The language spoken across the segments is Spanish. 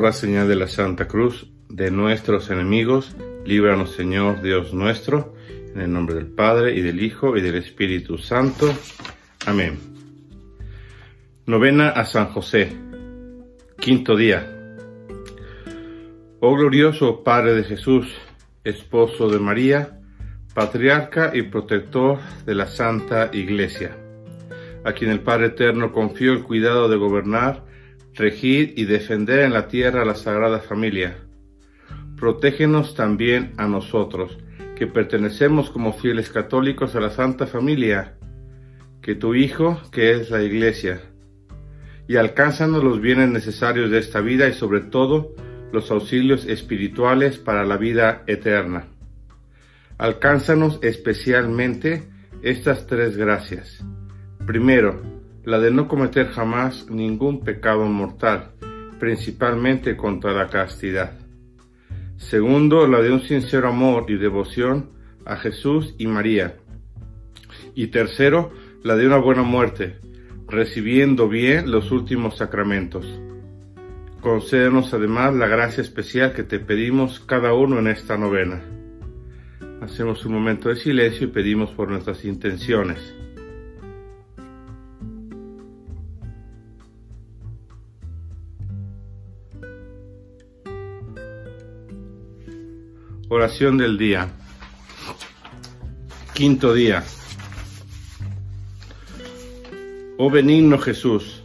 Por la señal de la Santa Cruz de nuestros enemigos, líbranos Señor Dios nuestro, en el nombre del Padre y del Hijo y del Espíritu Santo. Amén. Novena a San José. Quinto día. Oh glorioso Padre de Jesús, esposo de María, patriarca y protector de la Santa Iglesia, a quien el Padre Eterno confió el cuidado de gobernar, regir y defender en la tierra la Sagrada Familia. Protégenos también a nosotros, que pertenecemos como fieles católicos a la Santa Familia, que tu Hijo, que es la Iglesia, y alcánzanos los bienes necesarios de esta vida y sobre todo los auxilios espirituales para la vida eterna. Alcánzanos especialmente estas tres gracias. Primero, la de no cometer jamás ningún pecado mortal, principalmente contra la castidad. Segundo, la de un sincero amor y devoción a Jesús y María. Y tercero, la de una buena muerte, recibiendo bien los últimos sacramentos. Concédenos además la gracia especial que te pedimos cada uno en esta novena. Hacemos un momento de silencio y pedimos por nuestras intenciones. Oración del día. Quinto día. Oh benigno Jesús,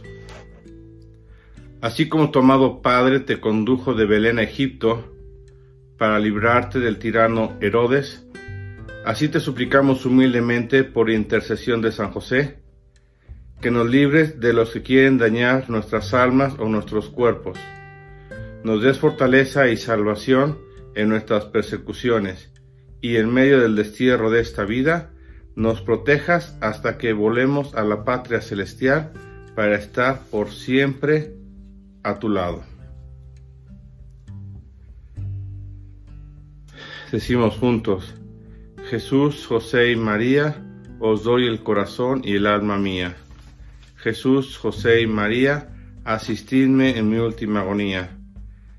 así como tu amado Padre te condujo de Belén a Egipto para librarte del tirano Herodes, así te suplicamos humildemente por intercesión de San José, que nos libres de los que quieren dañar nuestras almas o nuestros cuerpos. Nos des fortaleza y salvación en nuestras persecuciones y en medio del destierro de esta vida, nos protejas hasta que volemos a la patria celestial para estar por siempre a tu lado. Decimos juntos, Jesús, José y María, os doy el corazón y el alma mía. Jesús, José y María, asistidme en mi última agonía.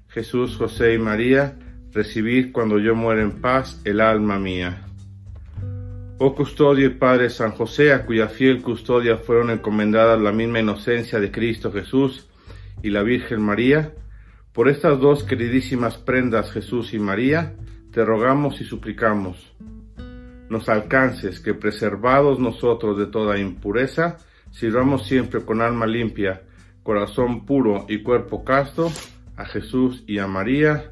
Jesús, José y María, recibid cuando yo muera en paz el alma mía. Oh custodio y Padre San José, a cuya fiel custodia fueron encomendadas la misma inocencia de Cristo Jesús y la Virgen María, por estas dos queridísimas prendas Jesús y María, te rogamos y suplicamos. Nos alcances que preservados nosotros de toda impureza, sirvamos siempre con alma limpia, corazón puro y cuerpo casto, a Jesús y a María.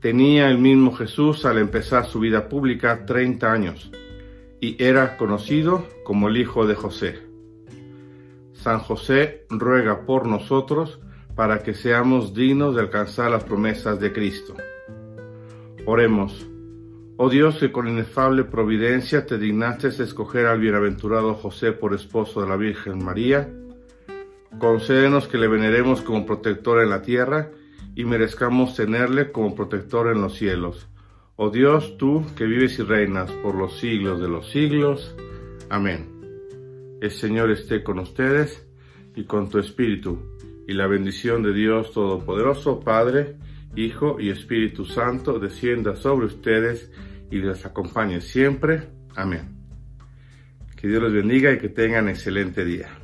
tenía el mismo Jesús al empezar su vida pública 30 años y era conocido como el Hijo de José. San José ruega por nosotros para que seamos dignos de alcanzar las promesas de Cristo. Oremos. Oh Dios, que con inefable providencia te dignaste escoger al bienaventurado José por esposo de la Virgen María, concédenos que le veneremos como protector en la tierra y merezcamos tenerle como protector en los cielos. Oh Dios, tú que vives y reinas por los siglos de los siglos. Amén. El Señor esté con ustedes y con tu espíritu, y la bendición de Dios Todopoderoso, Padre, Hijo y Espíritu Santo, descienda sobre ustedes y les acompañe siempre. Amén. Que Dios los bendiga y que tengan excelente día.